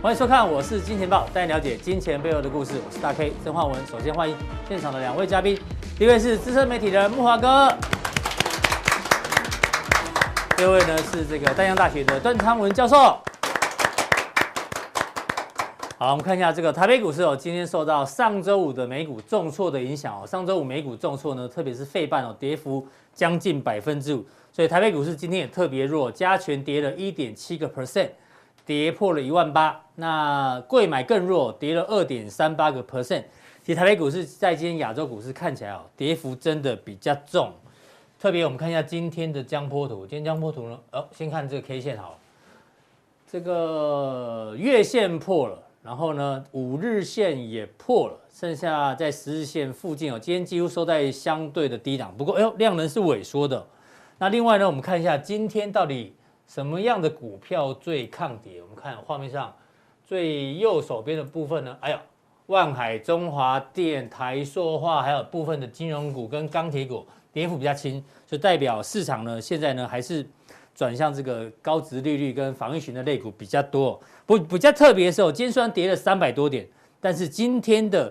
欢迎收看，我是金钱豹，带你了解金钱背后的故事。我是大 K 曾焕文。首先欢迎现场的两位嘉宾，一位是资深媒体人木华哥，第二位呢是这个淡江大学的段昌文教授。好，我们看一下这个台北股市哦，今天受到上周五的美股重挫的影响哦，上周五美股重挫呢，特别是费半哦，跌幅将近百分之五，所以台北股市今天也特别弱，加权跌了一点七个 percent。跌破了一万八，那贵买更弱，跌了二点三八个 percent。其实台北股市在今天亚洲股市看起来哦，跌幅真的比较重。特别我们看一下今天的江波图，今天江波图呢，哦，先看这个 K 线好，这个月线破了，然后呢五日线也破了，剩下在十日线附近哦，今天几乎收在相对的低档。不过哎呦，量能是萎缩的。那另外呢，我们看一下今天到底。什么样的股票最抗跌？我们看画面上最右手边的部分呢？哎呀，万海、中华电、台塑化，还有部分的金融股跟钢铁股跌幅比较轻，就代表市场呢现在呢还是转向这个高值利率跟防御型的类股比较多。不比较特别的时候，今天虽然跌了三百多点，但是今天的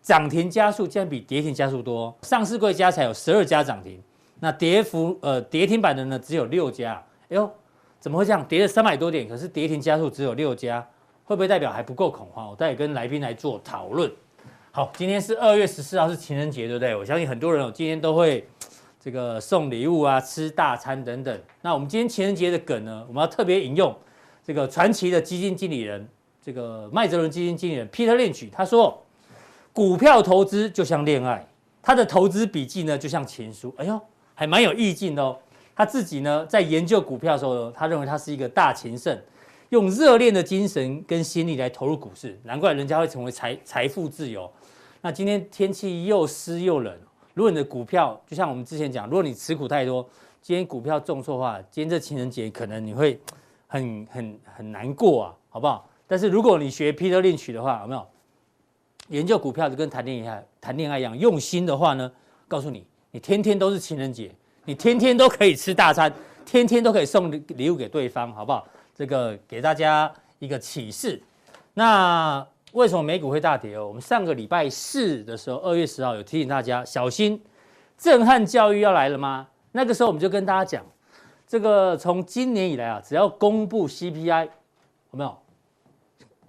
涨停加速竟然比跌停加速多，上市柜加起来有十二家涨停，那跌幅呃跌停板的呢只有六家。哎呦！怎么会这样？跌了三百多点，可是跌停家数只有六家，会不会代表还不够恐慌？我待会跟来宾来做讨论。好，今天是二月十四号，是情人节，对不对？我相信很多人哦，今天都会这个送礼物啊，吃大餐等等。那我们今天情人节的梗呢，我们要特别引用这个传奇的基金经理人，这个麦哲伦基金经理人 Peter Lynch，他说，股票投资就像恋爱，他的投资笔记呢就像情书。哎呦，还蛮有意境的哦。他自己呢，在研究股票的时候，他认为他是一个大情圣，用热恋的精神跟心力来投入股市，难怪人家会成为财财富自由。那今天天气又湿又冷，如果你的股票就像我们之前讲，如果你持股太多，今天股票重挫的话，今天这情人节可能你会很很很难过啊，好不好？但是如果你学 Peter Lynch 的话，有没有研究股票就跟谈恋爱谈恋爱一样，用心的话呢，告诉你，你天天都是情人节。你天天都可以吃大餐，天天都可以送礼物给对方，好不好？这个给大家一个启示。那为什么美股会大跌哦？我们上个礼拜四的时候，二月十号有提醒大家小心震撼教育要来了吗？那个时候我们就跟大家讲，这个从今年以来啊，只要公布 CPI，有没有？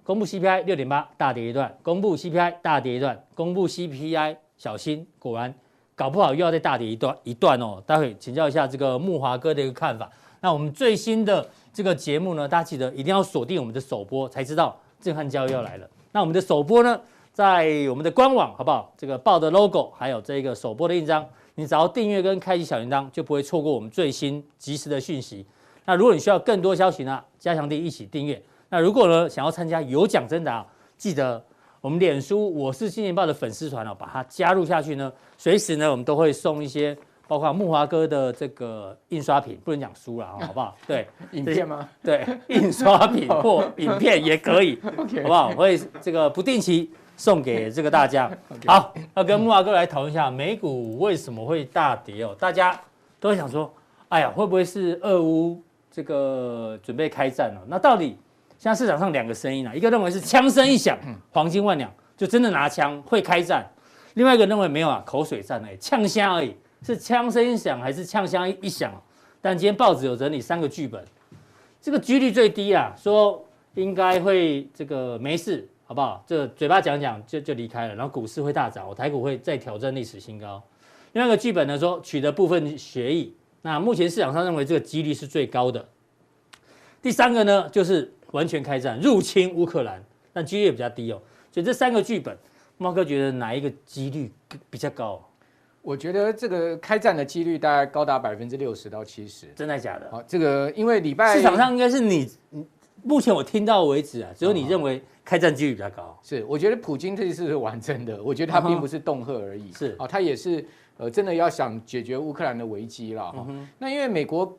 公布 CPI 六点八大跌一段，公布 CPI 大跌一段，公布 CPI 小心，果然。搞不好又要再大跌一段一段哦，待会请教一下这个木华哥的一个看法。那我们最新的这个节目呢，大家记得一定要锁定我们的首播，才知道震撼教育要来了。那我们的首播呢，在我们的官网好不好？这个报的 logo 还有这个首播的印章，你只要订阅跟开启小铃铛，就不会错过我们最新及时的讯息。那如果你需要更多消息呢，加强錠一起订阅。那如果呢想要参加有奖征答，记得。我们脸书我是金钱爆的粉丝团哦，把它加入下去呢，随时呢我们都会送一些，包括木华哥的这个印刷品，不能讲书了，好不好？对，影片吗？对，印刷品或 影片也可以，好不好？会这个不定期送给这个大家。好，要跟木华哥来讨论一下美股为什么会大跌哦？大家都会想说，哎呀，会不会是俄乌这个准备开战了？那到底？现在市场上两个声音啊，一个认为是枪声一响，黄金万两，就真的拿枪会开战；另外一个认为没有啊，口水战而已，呛虾而已，是枪声一响还是呛虾一响？但今天报纸有整理三个剧本，这个几率最低啊，说应该会这个没事，好不好？这嘴巴讲讲就就离开了，然后股市会大涨，我台股会再挑战历史新高。另外一个剧本呢，说取得部分协议，那目前市场上认为这个几率是最高的。第三个呢，就是。完全开战入侵乌克兰，但几率也比较低哦。所以这三个剧本，猫哥觉得哪一个几率比较高？我觉得这个开战的几率大概高达百分之六十到七十。真的假的？好，这个因为礼拜市场上应该是你，目前我听到为止啊，只有你认为开战几率比较高。是，我觉得普京这次是玩真的，我觉得他并不是恫吓而已。是，哦，他也是呃真的要想解决乌克兰的危机了哈。那因为美国。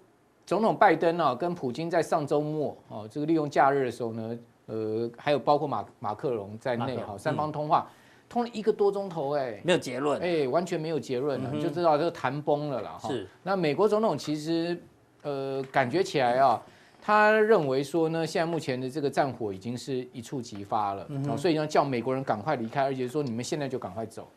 总统拜登啊，跟普京在上周末哦，这个利用假日的时候呢，呃，还有包括马马克龙在内哈，三方通话通了一个多钟头，哎，没有结论，哎，完全没有结论，你就知道这个谈崩了啦。是，那美国总统其实呃，感觉起来啊，他认为说呢，现在目前的这个战火已经是一触即发了，嗯、所以要叫美国人赶快离开，而且说你们现在就赶快走。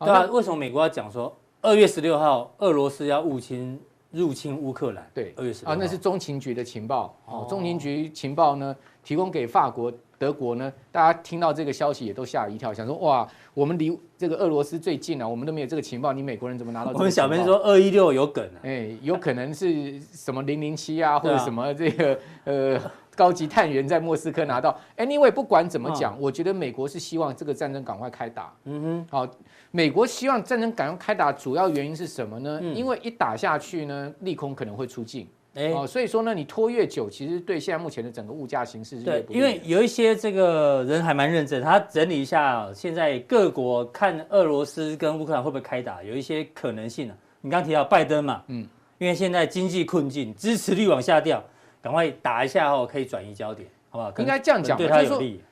对啊，为什么美国要讲说二月十六号俄罗斯要入侵入侵乌克兰？对，二月十啊，那是中情局的情报哦，中情局情报呢提供给法国。德国呢？大家听到这个消息也都吓了一跳，想说哇，我们离这个俄罗斯最近啊，我们都没有这个情报，你美国人怎么拿到？我们小编说二一六有梗啊，哎，有可能是什么零零七啊，或者什么这个呃高级探员在莫斯科拿到。Anyway，不管怎么讲，我觉得美国是希望这个战争赶快开打。嗯哼，好，美国希望战争赶快开打，主要原因是什么呢？因为一打下去呢，利空可能会出尽。哎，哦，所以说呢，你拖越久，其实对现在目前的整个物价形势是。因为有一些这个人还蛮认真，他整理一下现在各国看俄罗斯跟乌克兰会不会开打，有一些可能性啊。你刚刚提到拜登嘛，嗯，因为现在经济困境，支持率往下掉，赶快打一下哦可以转移焦点，好不好？应该这样讲，对他有利。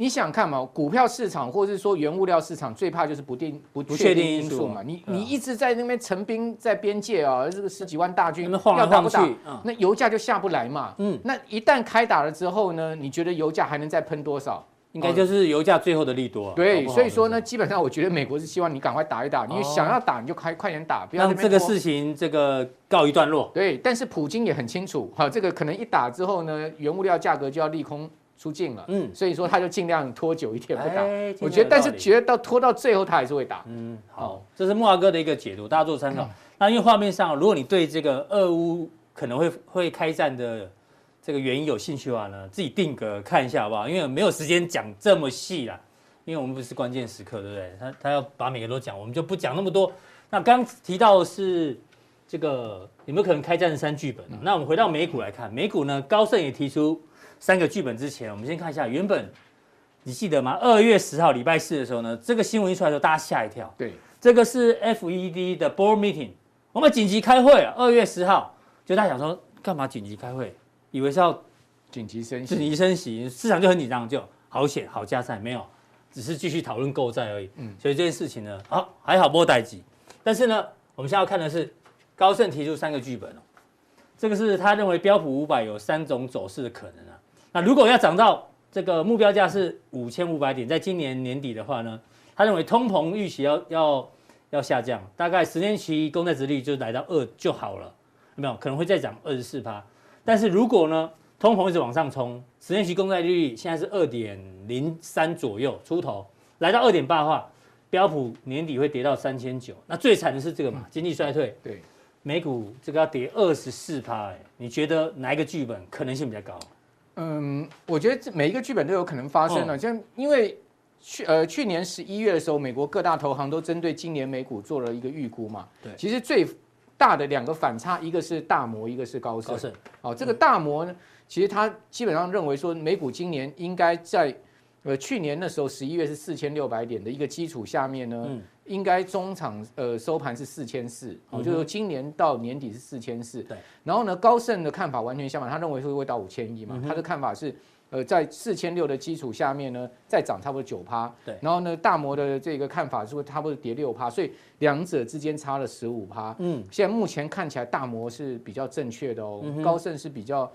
你想看嘛？股票市场或者是说原物料市场最怕就是不定不确定因素嘛。你你一直在那边陈兵在边界啊，这个十几万大军要打不打？那油价就下不来嘛。嗯，那一旦开打了之后呢？你觉得油价还能再喷多少？应该就是油价最后的利多。对，所以说呢，基本上我觉得美国是希望你赶快打一打，你想要打你就快快点打，不要让这个事情这个告一段落。对，但是普京也很清楚，哈，这个可能一打之后呢，原物料价格就要利空。出尽了，嗯，所以说他就尽量拖久一点不打。我觉得，但是觉得到拖到最后他还是会打。嗯，好，这是木华哥的一个解读，大家做参考。那因为画面上，如果你对这个俄乌可能会会开战的这个原因有兴趣的话呢，自己定格看一下好不好？因为没有时间讲这么细啦，因为我们不是关键时刻，对不对？他他要把每个都讲，我们就不讲那么多。那刚提到的是这个有没有可能开战的三剧本？那我们回到美股来看，美股呢，高盛也提出。三个剧本之前，我们先看一下原本，你记得吗？二月十号礼拜四的时候呢，这个新闻一出来的时候，大家吓一跳。对，这个是 FED 的 Board Meeting，我们紧急开会啊。二月十号，就大家想说干嘛紧急开会？以为是要紧急升息，紧急升息，市场就很紧张，就好险好加赛没有，只是继续讨论购债而已。嗯，所以这件事情呢，好还好没代志。但是呢，我们现在要看的是高盛提出三个剧本哦，这个是他认为标普五百有三种走势的可能啊。那如果要涨到这个目标价是五千五百点，在今年年底的话呢，他认为通膨预期要要要下降，大概十年期公债殖利率就来到二就好了，有没有可能会再涨二十四趴？但是如果呢，通膨一直往上冲，十年期公债利率现在是二点零三左右出头，来到二点八的话，标普年底会跌到三千九。那最惨的是这个嘛，经济衰退，对，美股这个要跌二十四趴，哎，你觉得哪一个剧本可能性比较高？嗯，我觉得这每一个剧本都有可能发生了，像因为去呃去年十一月的时候，美国各大投行都针对今年美股做了一个预估嘛。对，其实最大的两个反差，一个是大摩，一个是高盛。高盛。哦，这个大摩呢，其实他基本上认为说，美股今年应该在呃去年那时候十一月是四千六百点的一个基础下面呢。嗯应该中场呃收盘是四千四，哦，就是说今年到年底是四千四。对。然后呢，高盛的看法完全相反，他认为是会到五千一嘛。他的看法是，呃，在四千六的基础下面呢，再涨差不多九趴。对。然后呢，大摩的这个看法是会差不多跌六趴，所以两者之间差了十五趴。嗯。现在目前看起来大摩是比较正确的哦，高盛是比较。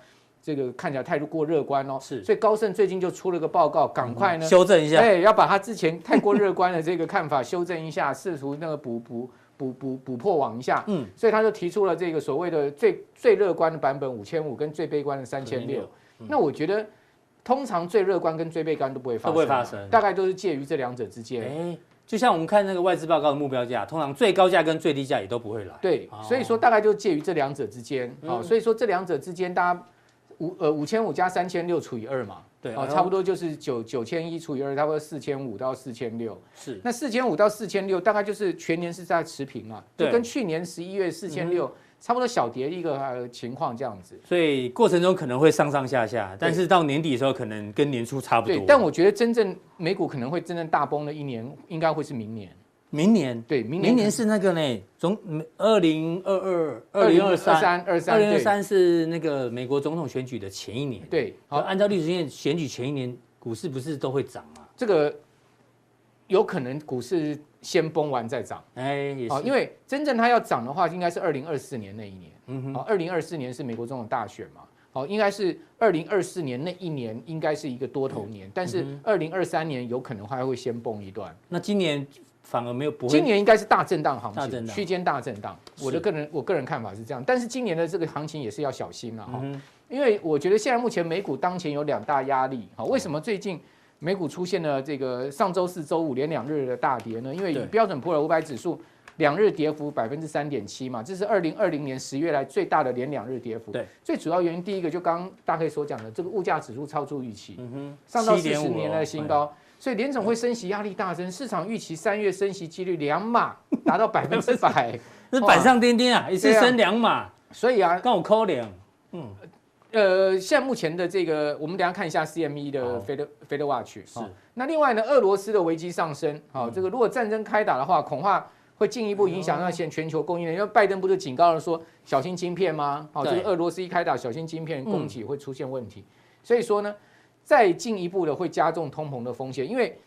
这个看起来太过乐观哦，是，所以高盛最近就出了个报告，赶快呢修正一下，对，要把他之前太过乐观的这个看法修正一下，试图那个补补补补补破网一下，嗯，所以他就提出了这个所谓的最最乐观的版本五千五跟最悲观的三千六，那我觉得通常最乐观跟最悲观都不会发生，都不会发生，大概都是介于这两者之间，哎，就像我们看那个外资报告的目标价，通常最高价跟最低价也都不会来，对，所以说大概就介于这两者之间，好，所以说这两者之间大家。五呃五千五加三千六除以二嘛，对，哦，差不多就是九九千一除以二，差不多四千五到四千六。是，那四千五到四千六大概就是全年是在持平嘛，就跟去年十一月四千六差不多小跌一个情况这样子。所以过程中可能会上上下下，但是到年底的时候可能跟年初差不多。对，但我觉得真正美股可能会真正大崩的一年，应该会是明年。明年对，明年明年是那个呢，总二零二二、二零二三、二三、二零二三是那个美国总统选举的前一年。对，好，按照历史经验，选举前一年股市不是都会涨吗？这个有可能股市先崩完再涨。哎，也是。因为真正它要涨的话，应该是二零二四年那一年。嗯哼。二零二四年是美国总统大选嘛。好，应该是二零二四年那一年应该是一个多头年，但是二零二三年有可能还会先崩一段。那今年反而没有不会，今年应该是大震荡行情，区间大震荡。我的个人我个人看法是这样，但是今年的这个行情也是要小心了哈，因为我觉得现在目前美股当前有两大压力。好，为什么最近？美股出现了这个上周四、周五连两日的大跌呢？因为以标准普尔五百指数两日跌幅百分之三点七嘛，这是二零二零年十月来最大的连两日跌幅。对，最主要原因第一个就刚刚大概所讲的，这个物价指数超出预期，嗯哼，上到四十年的新高，所以联总会升息压力大增，市场预期三月升息几率两码 达到百分之百，是板上钉钉啊，一次升两码，所以啊，跟我扣两，嗯。呃，现在目前的这个，我们等下看一下 CME 的 Fed Fed Watch。是。那另外呢，俄罗斯的危机上升，好，这个如果战争开打的话，恐怕会进一步影响那些全球供应链。因为拜登不是警告了说，小心晶片吗？好，这个俄罗斯一开打，小心晶片供给会出现问题。所以说呢，再进一步的会加重通膨的风险，因为。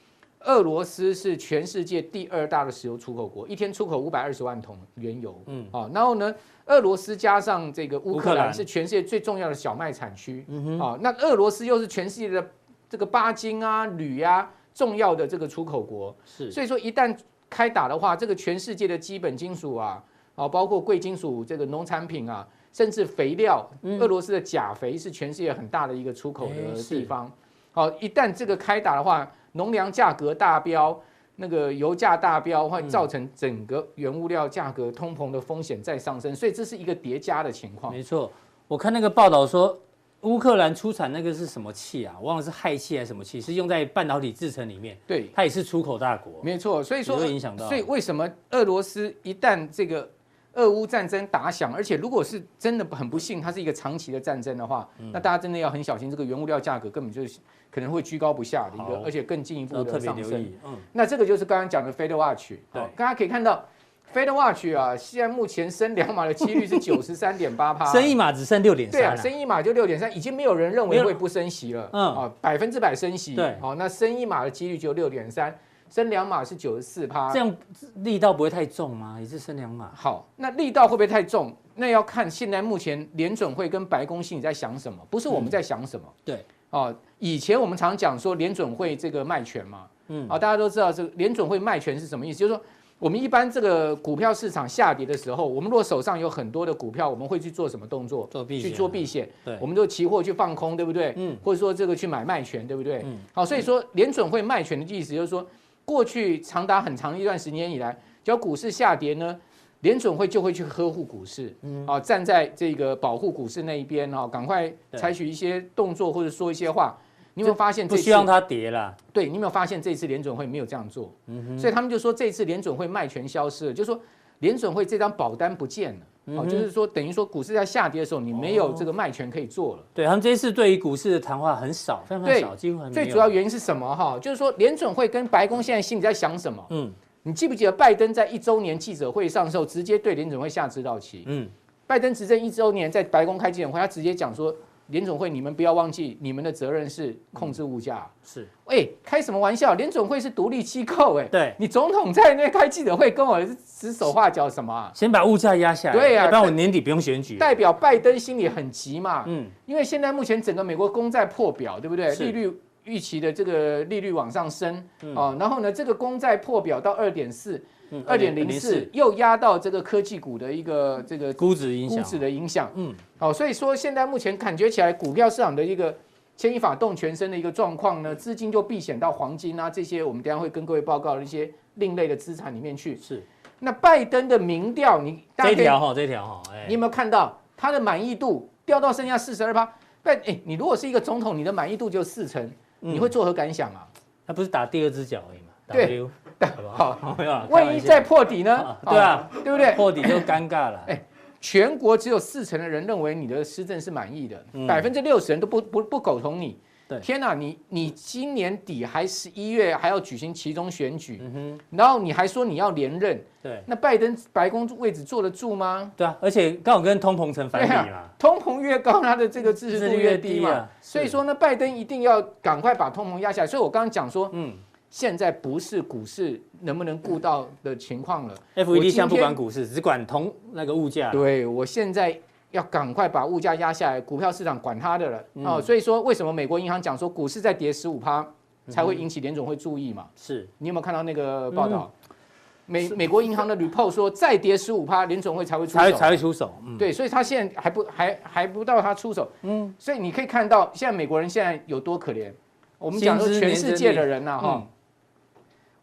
俄罗斯是全世界第二大的石油出口国，一天出口五百二十万桶原油。嗯，啊，然后呢，俄罗斯加上这个乌克兰是全世界最重要的小麦产区。嗯哼，啊，那俄罗斯又是全世界的这个巴金啊、铝啊重要的这个出口国。是，所以说一旦开打的话，这个全世界的基本金属啊，啊，包括贵金属这个农产品啊，甚至肥料，俄罗斯的钾肥是全世界很大的一个出口的地方。好，一旦这个开打的话。农粮价格大飙，那个油价大飙，会造成整个原物料价格通膨的风险再上升，所以这是一个叠加的情况。没错，我看那个报道说，乌克兰出产那个是什么气啊？我忘了是氦气还是什么气？是用在半导体制成里面。对，它也是出口大国。没错，所以说会影响到。所以为什么俄罗斯一旦这个俄乌战争打响，而且如果是真的很不幸，它是一个长期的战争的话，那大家真的要很小心，这个原物料价格根本就是。可能会居高不下的一个，而且更进一步的上升。嗯，那这个就是刚刚讲的 Fed Watch。对，大家可以看到 Fed Watch 啊，现在目前升两码的几率是 九十三点八趴，升一码只剩六点三。对啊，升一码就六点三，已经没有人认为会不升息了。嗯，啊，百分之百升息。对，好，那升一码的几率就六点三，升两码是九十四趴。这样力道不会太重吗？也是升两码。好，那力道会不会太重？那要看现在目前联准会跟白宫心里在想什么，不是我们在想什么。对。哦，以前我们常讲说联准会这个卖权嘛，嗯，啊，大家都知道这个联准会卖权是什么意思？就是说，我们一般这个股票市场下跌的时候，我们如果手上有很多的股票，我们会去做什么动作？做避险，去做避险。对，我们就期货去放空，对不对？嗯，或者说这个去买卖权，对不对？嗯，好，所以说联准会卖权的意思就是说，过去长达很长一段时间以来，只要股市下跌呢。联准会就会去呵护股市，嗯，啊，站在这个保护股市那一边，哈，赶快采取一些动作或者说一些话。你有没有发现？不希望它跌了。对，你有没有发现这次联准会没有这样做？嗯哼。所以他们就说这次联准会卖权消失了，就是说联准会这张保单不见了，啊，就是说等于说股市在下跌的时候，你没有这个卖权可以做了。对，他们这一次对于股市的谈话很少，非常少，几乎很。最主要原因是什么？哈，就是说联准会跟白宫现在心里在想什么？嗯。你记不记得拜登在一周年记者会上的时候，直接对联准会下指导棋？嗯，拜登执政一周年，在白宫开记者会，他直接讲说，联总会你们不要忘记，你们的责任是控制物价。是，哎，开什么玩笑？联总会是独立机构，哎，对，你总统在那开记者会，跟我指手画脚什么啊？先把物价压下来，对呀，不然我年底不用选举。代表拜登心里很急嘛，嗯，因为现在目前整个美国公债破表，对不对？利率。预期的这个利率往上升，哦，然后呢，这个公债破表到二点四，二点零四，又压到这个科技股的一个这个估值影响，估值的影响，嗯，好，所以说现在目前感觉起来，股票市场的一个牵一发动全身的一个状况呢，资金就避险到黄金啊这些，我们等下会跟各位报告的一些另类的资产里面去。是，那拜登的民调，你这条哈，这条哈，你有没有看到他的满意度掉到剩下四十二趴？但哎，你如果是一个总统，你的满意度就四成。你会作何感想啊？他不是打第二只脚而已嘛？对，好，没有。万一再破底呢？对啊，对不对？破底就尴尬了。哎，全国只有四成的人认为你的施政是满意的，百分之六十人都不不不苟同你。对，天哪，你你今年底还十一月还要举行其中选举，然后你还说你要连任，对，那拜登白宫位置坐得住吗？对啊，而且刚好跟通膨成反比嘛，通膨越高，它的这个支持度越低嘛，所以说呢，拜登一定要赶快把通膨压下来。所以我刚刚讲说，嗯，现在不是股市能不能顾到的情况了，FED 现在不管股市，只管同那个物价。对，我现在要赶快把物价压下来，股票市场管它的了哦。所以说，为什么美国银行讲说股市再跌十五趴才会引起联总会注意嘛？是你有没有看到那个报道？美美国银行的 report 说再跌十五趴，联总会才会出手，才会出手。对，所以他现在还不还还不到他出手。嗯，所以你可以看到现在美国人现在有多可怜。我们讲说全世界的人呐，哈。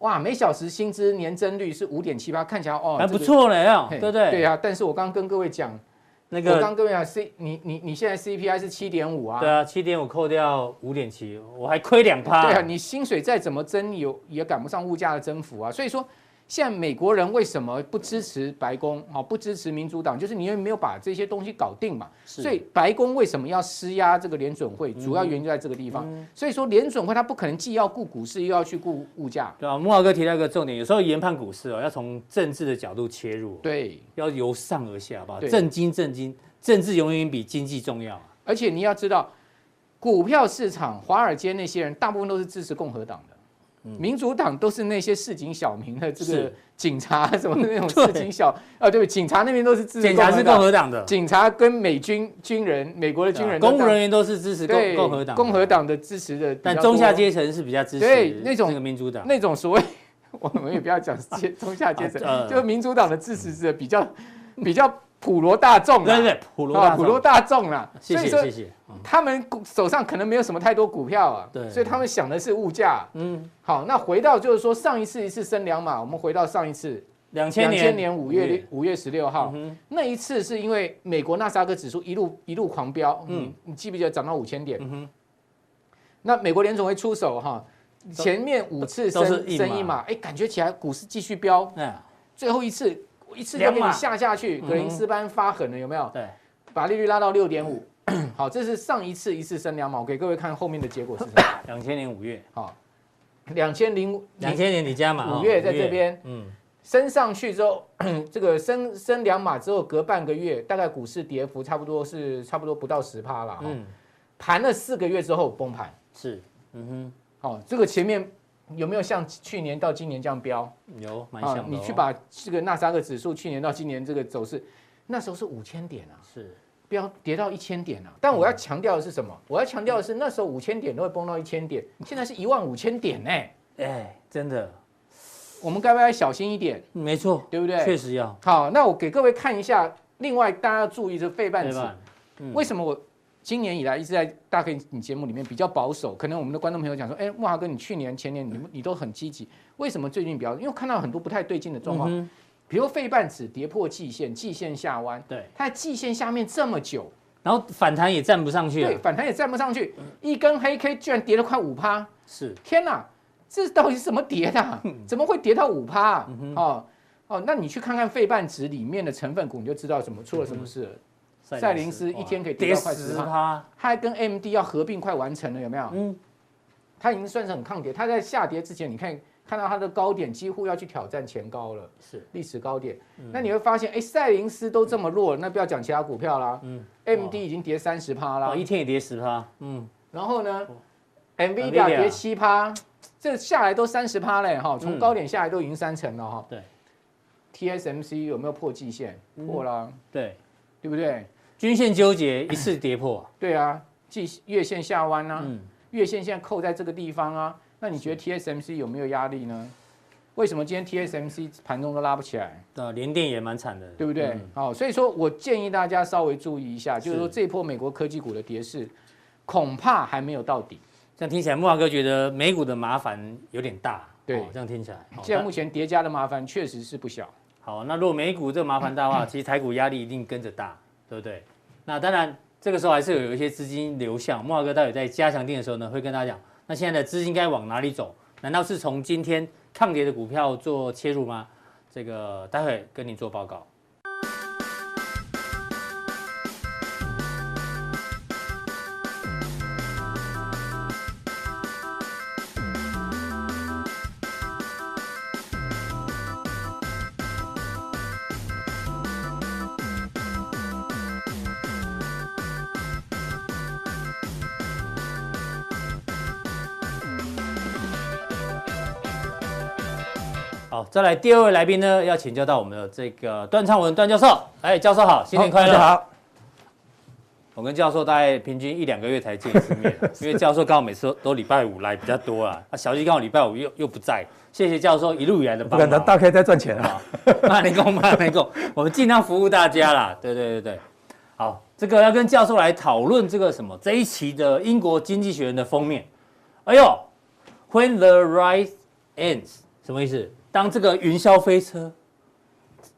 哇，每小时薪资年增率是五点七八，看起来哦还不错嘞，啊，对不对？对啊，但是我刚刚跟各位讲，那个我刚各位讲 C，你你你现在 CPI 是七点五啊？对啊，七点五扣掉五点七，我还亏两趴。对啊，你薪水再怎么增，有也赶不上物价的增幅啊，所以说。现在美国人为什么不支持白宫？好，不支持民主党，就是你为没有把这些东西搞定嘛。所以白宫为什么要施压这个联准会？主要原因就在这个地方。所以说联准会它不可能既要顾股市又要去顾物价。对啊，慕驊哥提到一个重点，有时候研判股市哦，要从政治的角度切入。对，要由上而下，好不好？政经政经，政治永远比经济重要。而且你要知道，股票市场华尔街那些人大部分都是支持共和党的。民主党都是那些市井小民的这个警察什么那种 市井小啊，对，警察那边都是支持。警察是共和党。的，警察跟美军军人，美国的军人，公务人员都是支持共共和党，共和党的支持的。但中下阶层是比较支持对那种民主党，那种所谓 我们也不要讲中下阶层，就是民主党的支持者比较 比较。普罗大众，对对，普罗普罗大众啦。谢谢谢谢。他们手上可能没有什么太多股票啊，对，所以他们想的是物价。嗯，好，那回到就是说上一次一次升两码，我们回到上一次两千年两千年五月五月十六号，那一次是因为美国纳斯达克指数一路一路狂飙，嗯，你记不记得涨到五千点？嗯哼。那美国联总会出手哈，前面五次升升一码，哎，感觉起来股市继续飙，最后一次。一次就给你下下去，格林斯班发狠了，有没有？对，把利率拉到六点五。好，这是上一次一次升两码，我给各位看后面的结果是什么？两千年五月，好，两千零两千年你加码，五月在这边，嗯，升上去之后，这个升升两码之后，隔半个月，大概股市跌幅差不多是差不多不到十趴了，嗯，盘了四个月之后崩盘，是，嗯哼，好，这个前面。有没有像去年到今年这样飙？有，蛮像的、哦。你去把这个纳斯达克指数去年到今年这个走势，那时候是五千点啊，是飙跌到一千点啊。但我要强调的是什么？我要强调的是那时候五千点都会崩到一千点，现在是一万五千点呢、欸。哎，真的，我们该不该小心一点？没错，对不对？确实要。好，那我给各位看一下。另外，大家要注意这费半指，嗯、为什么我？今年以来一直在大 K 你节目里面比较保守，可能我们的观众朋友讲说，哎，木华哥，你去年前年你你都很积极，为什么最近比较？因为看到很多不太对劲的状况，比如费半指跌破季线，季线下弯，对，它在季线下面这么久，然后反弹也站不上去，对，反弹也站不上去，一根黑 K 居然跌了快五趴，是，天哪，这到底是怎么跌的？怎么会跌到五趴？啊、哦哦，那你去看看费半指里面的成分股，你就知道什么出了什么事了。赛灵思一天可以跌到快十趴，它还跟 AMD 要合并快完成了，有没有？嗯，它已经算是很抗跌。它在下跌之前，你看看到它的高点几乎要去挑战前高了，是历史高点。那你会发现，哎，赛灵思都这么弱，那不要讲其他股票啦。嗯，AMD 已经跌三十趴啦，一天也跌十趴。嗯，然后呢，NVIDIA 跌七趴，这下来都三十趴嘞哈，从高点下来都已经三成了哈。对，TSMC 有没有破季线？破了。对，对不对？均线纠结一次跌破，对啊，季月线下弯啊，嗯、月线现在扣在这个地方啊，那你觉得 TSMC 有没有压力呢？为什么今天 TSMC 盘中都拉不起来？呃，联电也蛮惨的，对不对？好、嗯，所以说我建议大家稍微注意一下，就是说这一波美国科技股的跌势，恐怕还没有到底。这样听起来，木华哥觉得美股的麻烦有点大，对、哦，这样听起来，现在目前叠加的麻烦确实是不小。好，那如果美股这个麻烦大的话，其实台股压力一定跟着大，对不对？那当然，这个时候还是有一些资金流向。莫华哥到底在加强定的时候呢，会跟大家讲，那现在的资金该往哪里走？难道是从今天抗跌的股票做切入吗？这个待会跟你做报告。再来第二位来宾呢，要请教到我们的这个段昌文段教授。哎，教授好，新年快乐！好，我跟教授大概平均一两个月才见一次面，因为教授刚好每次都都礼拜五来比较多啊。啊，小鸡刚好礼拜五又又不在，谢谢教授一路以来的帮忙。大概在赚钱啊！慢点讲，慢点够，我们尽量服务大家啦。对对对对，好，这个要跟教授来讨论这个什么这一期的英国经济学人的封面。哎呦，When the rise ends，什么意思？当这个云霄飞车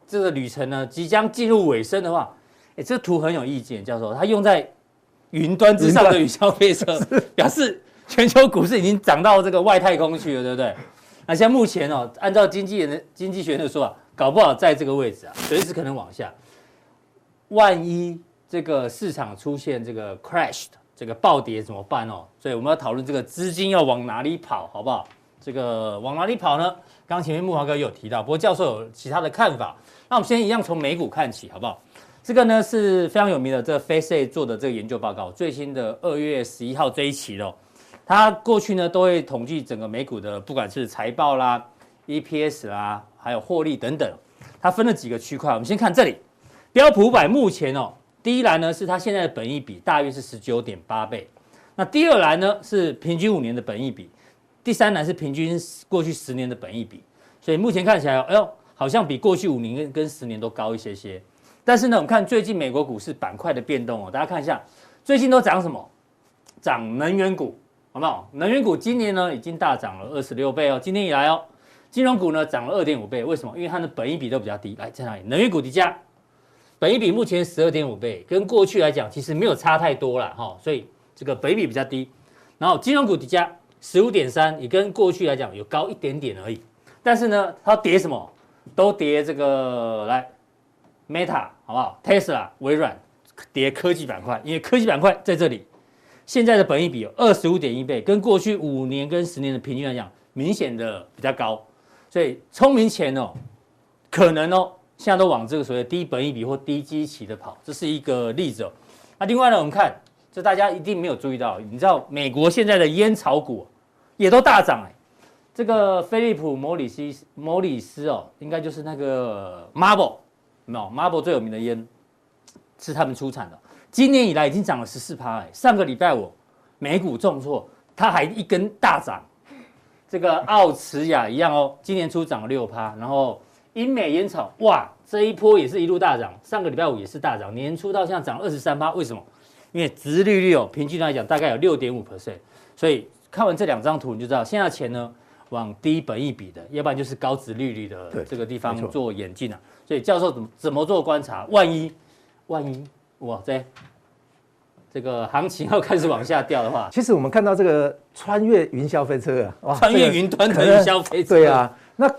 这个旅程呢即将进入尾声的话。哎，这图很有意见，教授，它用在云端之上的云霄飞车，表示全球股市已经涨到这个外太空去了，对不对？那像目前哦，按照经纪人的经济学人的说法，搞不好在这个位置啊，随时可能往下。万一这个市场出现这个 crash 这个暴跌怎么办哦？所以我们要讨论这个资金要往哪里跑，好不好？这个往哪里跑呢？刚前面慕驊哥有提到，不过教授有其他的看法。那我们先一样从美股看起，好不好？这个呢是非常有名的，这 Face A 做的这个研究报告，最新的二月十一号这一期的，它过去呢都会统计整个美股的，不管是财报啦、EPS 啦，还有获利等等，它分了几个区块。我们先看这里，标普五百目前哦，第一栏呢是它现在的本益比大约是十九点八倍，那第二栏呢是平均五年的本益比，第三栏是平均过去十年的本益比，所以目前看起来，哎呦，好像比过去五年跟跟十年都高一些些。但是呢，我们看最近美国股市板块的变动哦，大家看一下，最近都涨什么？涨能源股，好不好？能源股今年呢已经大涨了二十六倍哦，今年以来哦，金融股呢涨了二点五倍，为什么？因为它的本益比都比较低。来，在哪里？能源股底下，本益比目前十二点五倍，跟过去来讲其实没有差太多了哈，所以这个本比比较低。然后金融股底下十五点三，也跟过去来讲有高一点点而已。但是呢，它跌什么？都跌这个来。Meta 好不好？Tesla 微软跌科技板块，因为科技板块在这里，现在的本益比有二十五点一倍，跟过去五年跟十年的平均来讲，明显的比较高。所以聪明钱哦，可能哦，现在都往这个所谓低本益比或低基期的跑，这是一个例子哦。那另外呢，我们看，这大家一定没有注意到，你知道美国现在的烟草股也都大涨哎。这个菲利普摩里斯摩里斯哦，应该就是那个 Marlboro 没有，Marlboro 最有名的烟是他们出产的，今年以来已经涨了十四趴哎。上个礼拜五美股重挫，它还一根大涨。这个奥驰亚一样哦，今年初涨了六趴，然后英美烟草哇，这一波也是一路大涨，上个礼拜五也是大涨，年初到现在涨二十三趴，为什么？因为殖利率哦，平均来讲大概有六点五 percent，所以看完这两张图你就知道，现在钱呢往低本益比的，要不然就是高值利率的这个地方做演进啊。所以教授怎么怎么做观察？万一万一哇，在这个行情要开始往下掉的话，其实我们看到这个穿越云霄飞车啊，哇，穿越云端的云霄飞车，对啊，那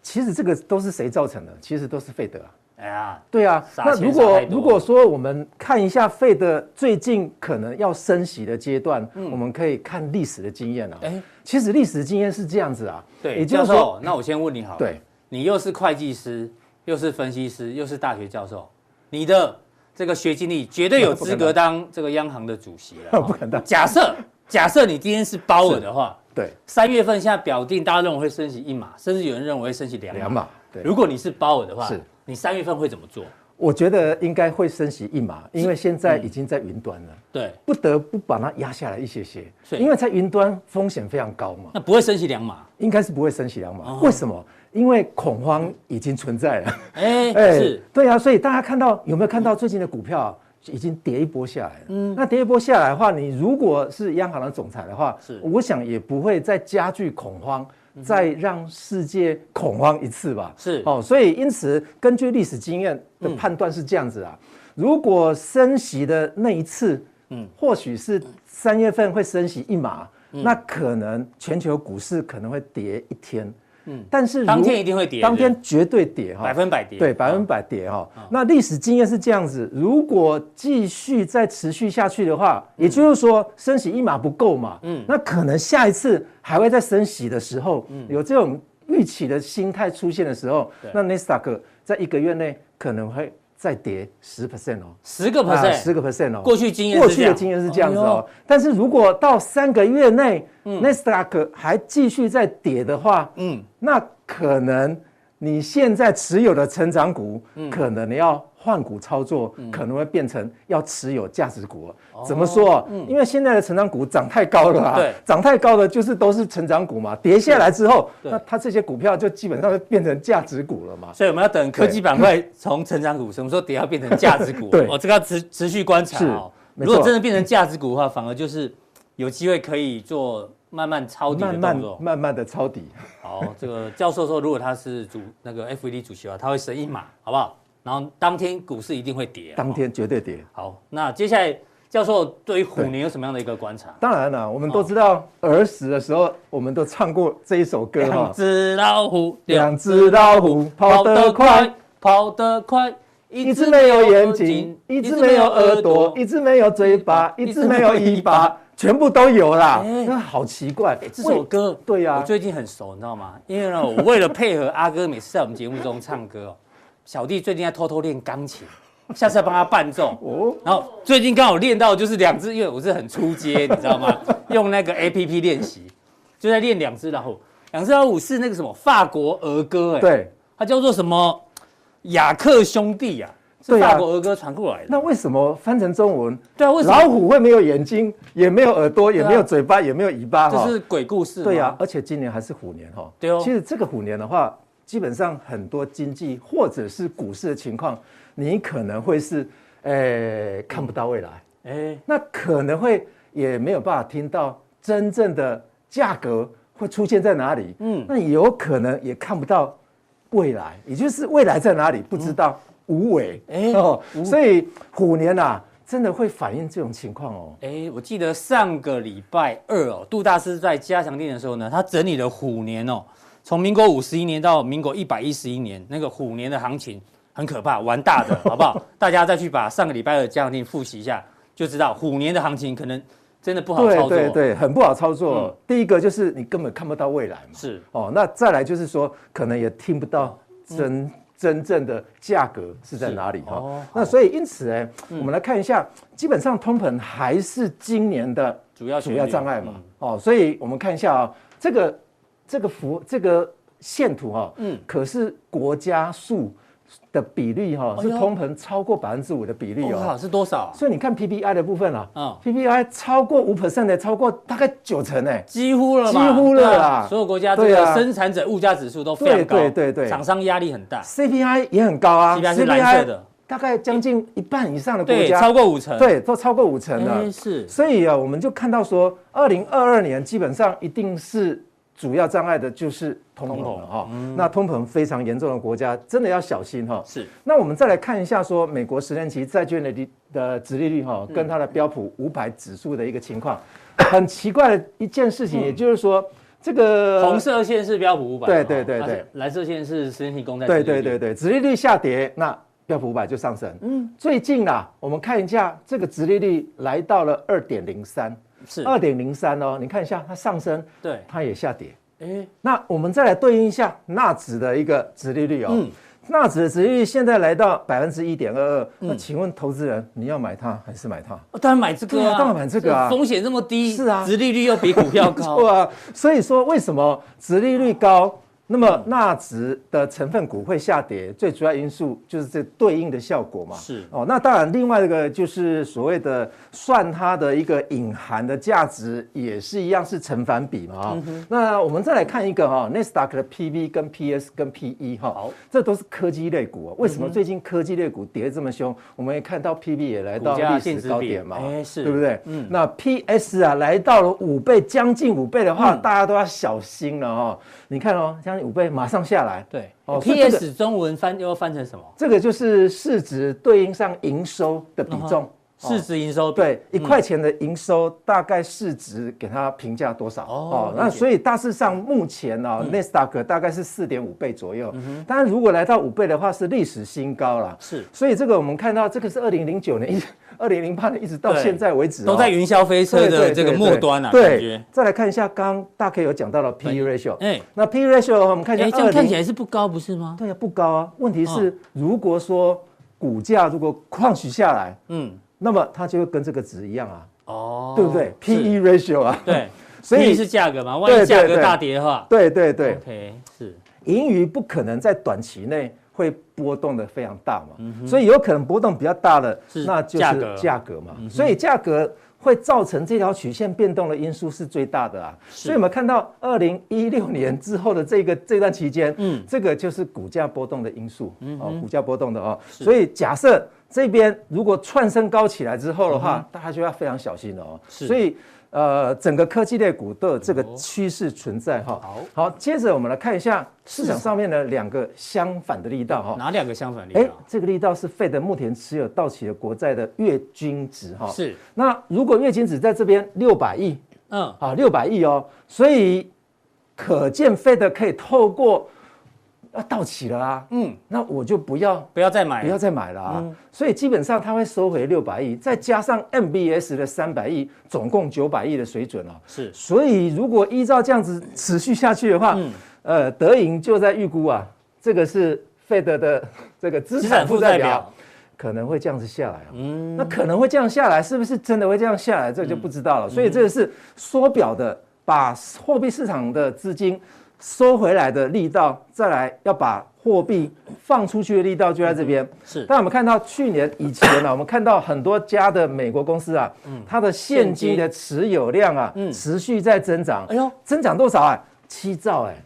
其实这个都是谁造成的？其实都是费德啊。哎呀，对啊。那如果如果说我们看一下费的最近可能要升息的阶段，嗯，我们可以看历史的经验啊。哎，其实历史经验是这样子啊。对，也就是说，那我先问你好，对，你又是会计师。又是分析师，又是大学教授，你的这个学经历绝对有资格当这个央行的主席了。不可能。假设假设你今天是鲍尔的话，对，三月份现在表定，大家认为会升息一码，甚至有人认为会升息两码。两码。对。如果你是鲍尔的话，是，你三月份会怎么做？我觉得应该会升息一码，因为现在已经在云端了。对。不得不把它压下来一些些，因为在云端风险非常高嘛。那不会升息两码？应该是不会升息两码。为什么？因为恐慌已经存在了，哎，哎，是对啊，所以大家看到有没有看到最近的股票已经跌一波下来了？嗯，那跌一波下来的话，你如果是央行的总裁的话，是，我想也不会再加剧恐慌，再让世界恐慌一次吧？是，哦，所以因此根据历史经验的判断是这样子啊，如果升息的那一次，嗯，或许是三月份会升息一码，那可能全球股市可能会跌一天。嗯，但是当天一定会跌，当天绝对跌哈，百分百跌，对，百分百跌哈。那历史经验是这样子，如果继续再持续下去的话，也就是说升息一码不够嘛，嗯，那可能下一次还会再升息的时候，有这种预期的心态出现的时候，那纳斯达克在一个月内可能会。再跌十 percent 哦，十个 percent，十个 percent 哦。过去经验，过去的经验是这样子哦。但是如果到三个月内，纳斯达克还继续在跌的话，嗯，那可能你现在持有的成长股，可能要换股操作可能会变成要持有价值股。怎么说？因为现在的成长股涨太高了啊，对，涨太高了就是都是成长股嘛，跌下来之后，那它这些股票就基本上就变成价值股了嘛。所以我们要等科技板块从成长股什么时候跌要变成价值股？对，哦，这个要持持续观察哦。如果真的变成价值股的话，反而就是有机会可以做。慢慢抄底的动作，慢慢慢慢的抄底。好，这个教授说，如果他是主那个 FED 主席的话，他会升一码，好不好？然后当天股市一定会跌，当天绝对跌。好，那接下来教授对于虎年有什么样的一个观察？当然了，我们都知道儿时的时候，我们都唱过这一首歌哈。两只老虎，两只老虎跑得快，跑得快，一只没有眼睛，一只没有耳朵，一只没有嘴巴，一只没有尾巴。全部都有啦，那好奇怪。这首歌，对呀，我最近很熟，你知道吗？因为呢，我为了配合阿哥每次在我们节目中唱歌哦，小弟最近在偷偷练钢琴，下次要帮他伴奏。哦，然后最近刚好练到就是两只，因为我是很出街，你知道吗？用那个 APP 练习，就在练两只老虎。两只老虎是那个什么法国儿歌，哎，对，它叫做什么？雅克兄弟呀。是法国儿歌传过来的。那为什么翻成中文？对啊，为什么老虎会没有眼睛，也没有耳朵，也没有嘴巴，也没有尾巴？这是鬼故事。对啊，而且今年还是虎年哈。对哦。其实这个虎年的话，基本上很多经济或者是股市的情况，你可能会是，诶，看不到未来。哎，那可能会也没有办法听到真正的价格会出现在哪里。嗯。那有可能也看不到未来，也就是未来在哪里不知道。无为哎哦，所以虎年呐、啊，真的会反映这种情况哦。哎，我记得上个礼拜二哦，杜大师在加强店的时候呢，他整理了虎年哦，从民国五十一年到民国一百一十一年，那个虎年的行情很可怕，玩大的，好不好？大家再去把上个礼拜二的加强錠复习一下，就知道虎年的行情可能真的不好操作，对对对，很不好操作。嗯、第一个就是你根本看不到未来嘛，是哦。那再来就是说，可能也听不到真。嗯真正的价格是在哪里哈？哦、那所以因此呢，嗯、我们来看一下，基本上通膨还是今年的主要主要障碍嘛。嗯、哦，所以我们看一下啊、哦，这个这个幅这个线图哈、哦，嗯，可是国家数。的比例哈是通膨超过百分之五的比例哦，是多少？所以你看 PPI 的部分啊，嗯，PPI 超过五 percent 的，超过大概九成哎，几乎了，几乎了啦。所有国家这个生产者物价指数都非常高，对对对，厂商压力很大。CPI 也很高啊，CPI 是蓝色的，大概将近一半以上的国家超过五成，对，都超过五成了。是，所以啊，我们就看到说，二零二二年基本上一定是。主要障碍的就是通膨了哈，那通膨非常严重的国家真的要小心哈。是，那我们再来看一下说美国十年期债券的利的殖利率哈，跟它的标普五百指数的一个情况，很奇怪的一件事情，也就是说这个红色线是标普五百，对对对对，蓝色线是十年期公债，对对对对，殖利率下跌，那标普五百就上升。嗯，最近啊，我们看一下这个殖利率来到了二点零三。是。二点零三哦，你看一下它上升，对，它也下跌。哎，那我们再来对应一下纳指的一个殖利率哦，嗯，纳指的殖利率现在来到百分之一点二二，那请问投资人你要买它还是买它？哦，当然买这个啊，当然买这个啊，风险这么低，是啊，殖利率又比股票高，对啊，所以说为什么殖利率高？那么纳指的成分股会下跌，最主要因素就是这对应的效果嘛。是哦，那当然另外一个就是所谓的算它的一个隐含的价值，也是一样是成反比嘛。那我们再来看一个哈，纳斯达克的 PB 跟 PS 跟 PE 哈，好，这都是科技类股。为什么最近科技类股跌得这么凶？我们也看到 PB 也来到历史高点嘛，哎，是对不对？嗯，那 PS 啊来到了五倍，将近五倍的话，嗯、大家都要小心了哦。你看哦，将近五倍马上下来。对哦，PS 中文翻又要翻成什么？这个就是市值对应上营收的比重。市值营收对一块钱的营收，大概市值给它评价多少？哦，那所以大致上目前呢，纳斯达克大概是四点五倍左右。当然，如果来到五倍的话，是历史新高了。是，所以这个我们看到，这个是二零零九年一 二零零八年一直到现在为止，都在云霄飞车的这个末端啊。对，再来看一下，刚刚大 K 有讲到了 PE ratio。哎，那 PE ratio 我们看一下，这样看起来是不高，不是吗？对呀，不高啊。问题是，如果说股价如果况取下来，嗯。那么它就会跟这个值一样啊，哦，对不对？P/E ratio 啊，对，所以是价格嘛，万一价格大跌的话，对对对，，OK，是，盈余不可能在短期内会波动的非常大嘛，嗯、所以有可能波动比较大的，是那就是价格。嘛，嗯、所以价格会造成这条曲线变动的因素是最大的啊。所以我们看到二零一六年之后的这个这段期间，嗯，这个就是股价波动的因素，嗯，哦，股价波动的哦。所以假设这边如果窜升高起来之后的话，嗯、大家就要非常小心了哦。是所以。呃，整个科技类股都有这个趋势存在哈。好，好，接着我们来看一下市场上面的两个相反的力道哈。哪两个相反力道？哎，这个力道是费德目前持有到期的国债的月均值哈。是。那如果月均值在这边六百亿，嗯，啊，六百亿哦，所以可见 Fed 可以透过。要到期了啊，嗯，那我就不要不要再买，不要再买了啊。嗯、所以基本上它会收回六百亿，再加上 MBS 的三百亿，总共九百亿的水准哦。是，所以如果依照这样子持续下去的话，嗯、呃，德银就在预估啊，这个是费德的这个资产负债表可能会这样子下来啊。嗯，那可能会这样下来，是不是真的会这样下来？这个就不知道了。嗯、所以这个是缩表的，把货币市场的资金。收回来的力道，再来要把货币放出去的力道就在这边。是，但我们看到去年以前呢，我们看到很多家的美国公司啊，嗯，它的现金的持有量啊，嗯，持续在增长。哎呦，增长多少啊？七兆哎！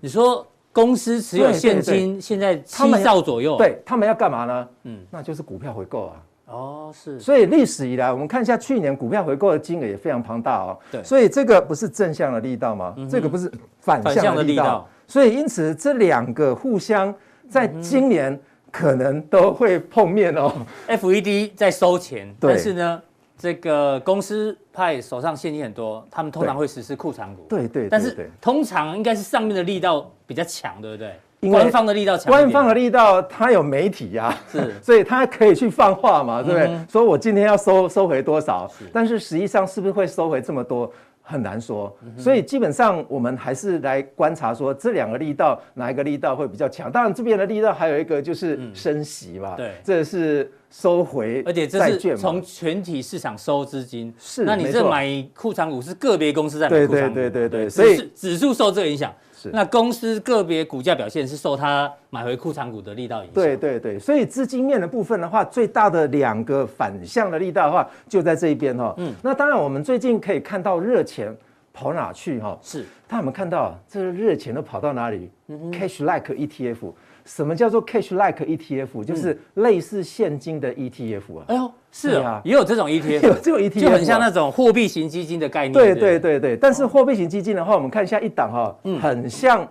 你说公司持有现金现在七兆左右，对，他们要干嘛呢？嗯，那就是股票回购啊。哦，是，所以历史以来，我们看一下去年股票回购的金额也非常庞大哦。对，所以这个不是正向的力道吗？这个不是反向的力道。力道，所以因此这两个互相在今年可能都会碰面哦。FED 在收钱，对但是呢，这个公司派手上现金很多，他们通常会实施库藏股。对对，对对，但是通常应该是上面的力道比较强，对不对？官方的力道强，官方的力道，它有媒体呀，是，所以它可以去放话嘛，对不对？说我今天要收收回多少，但是实际上是不是会收回这么多，很难说。所以基本上我们还是来观察说这两个力道哪一个力道会比较强。当然这边的力道还有一个就是升息嘛，对，这是收回，而且这是从全体市场收资金，是。那你这买库藏股是个别公司在买库藏股，对对对对对，所以指数受这个影响。是那公司个别股价表现是受它买回库藏股的力道影响。对对对，所以资金面的部分的话，最大的两个反向的力道的话，就在这一边哈。嗯，那当然我们最近可以看到热钱跑哪去哈？是，他有没有看到这个热钱都跑到哪里？嗯哼，Cash Like ETF。什么叫做 cash like ETF？就是类似现金的 ETF 啊。哎呦，是啊，也有这种 ETF，有这种 ETF，就很像那种货币型基金的概念。对对对对，但是货币型基金的话，我们看一下一档哈，很像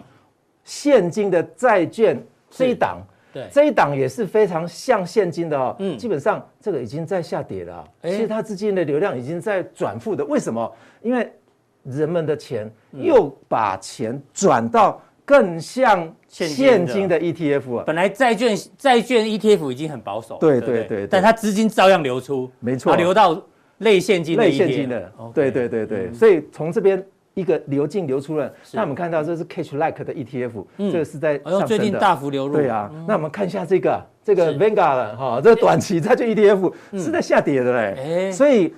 现金的债券这一档，对，这一档也是非常像现金的哦。嗯，基本上这个已经在下跌了，其实它资金的流量已经在转负的。为什么？因为人们的钱又把钱转到。更像现金的。ETF 啊，本来债券债券 ETF 已经很保守，对对对，但它资金照样流出，没错，流到类现金类现金的，对对对对，所以从这边一个流进流出了，那我们看到这是 Cash Like 的 ETF，这个是在上升的，最近大幅流入，对啊，那我们看一下这个这个 Vanguard 哈，这个短期债券 ETF 是在下跌的嘞，所以。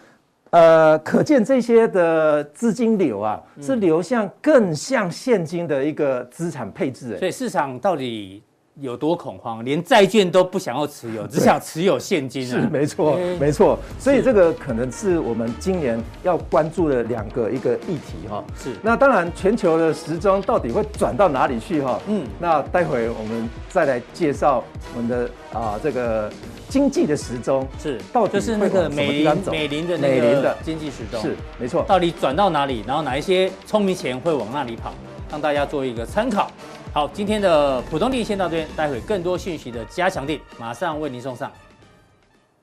呃，可见这些的资金流啊，是流向更像现金的一个资产配置。所以市场到底有多恐慌，连债券都不想要持有，只想持有现金啊？是，没错，没错。所以这个可能是我们今年要关注的两个一个议题哈。是。那当然，全球的时钟到底会转到哪里去哈？嗯。那待会我们再来介绍我们的啊这个。经济的时钟是，到底就是那个美林美林的那个经济时钟是没错，到底转到哪里，然后哪一些聪明钱会往那里跑，让大家做一个参考。好，今天的普通地先到这边，待会更多讯息的加强地马上为您送上。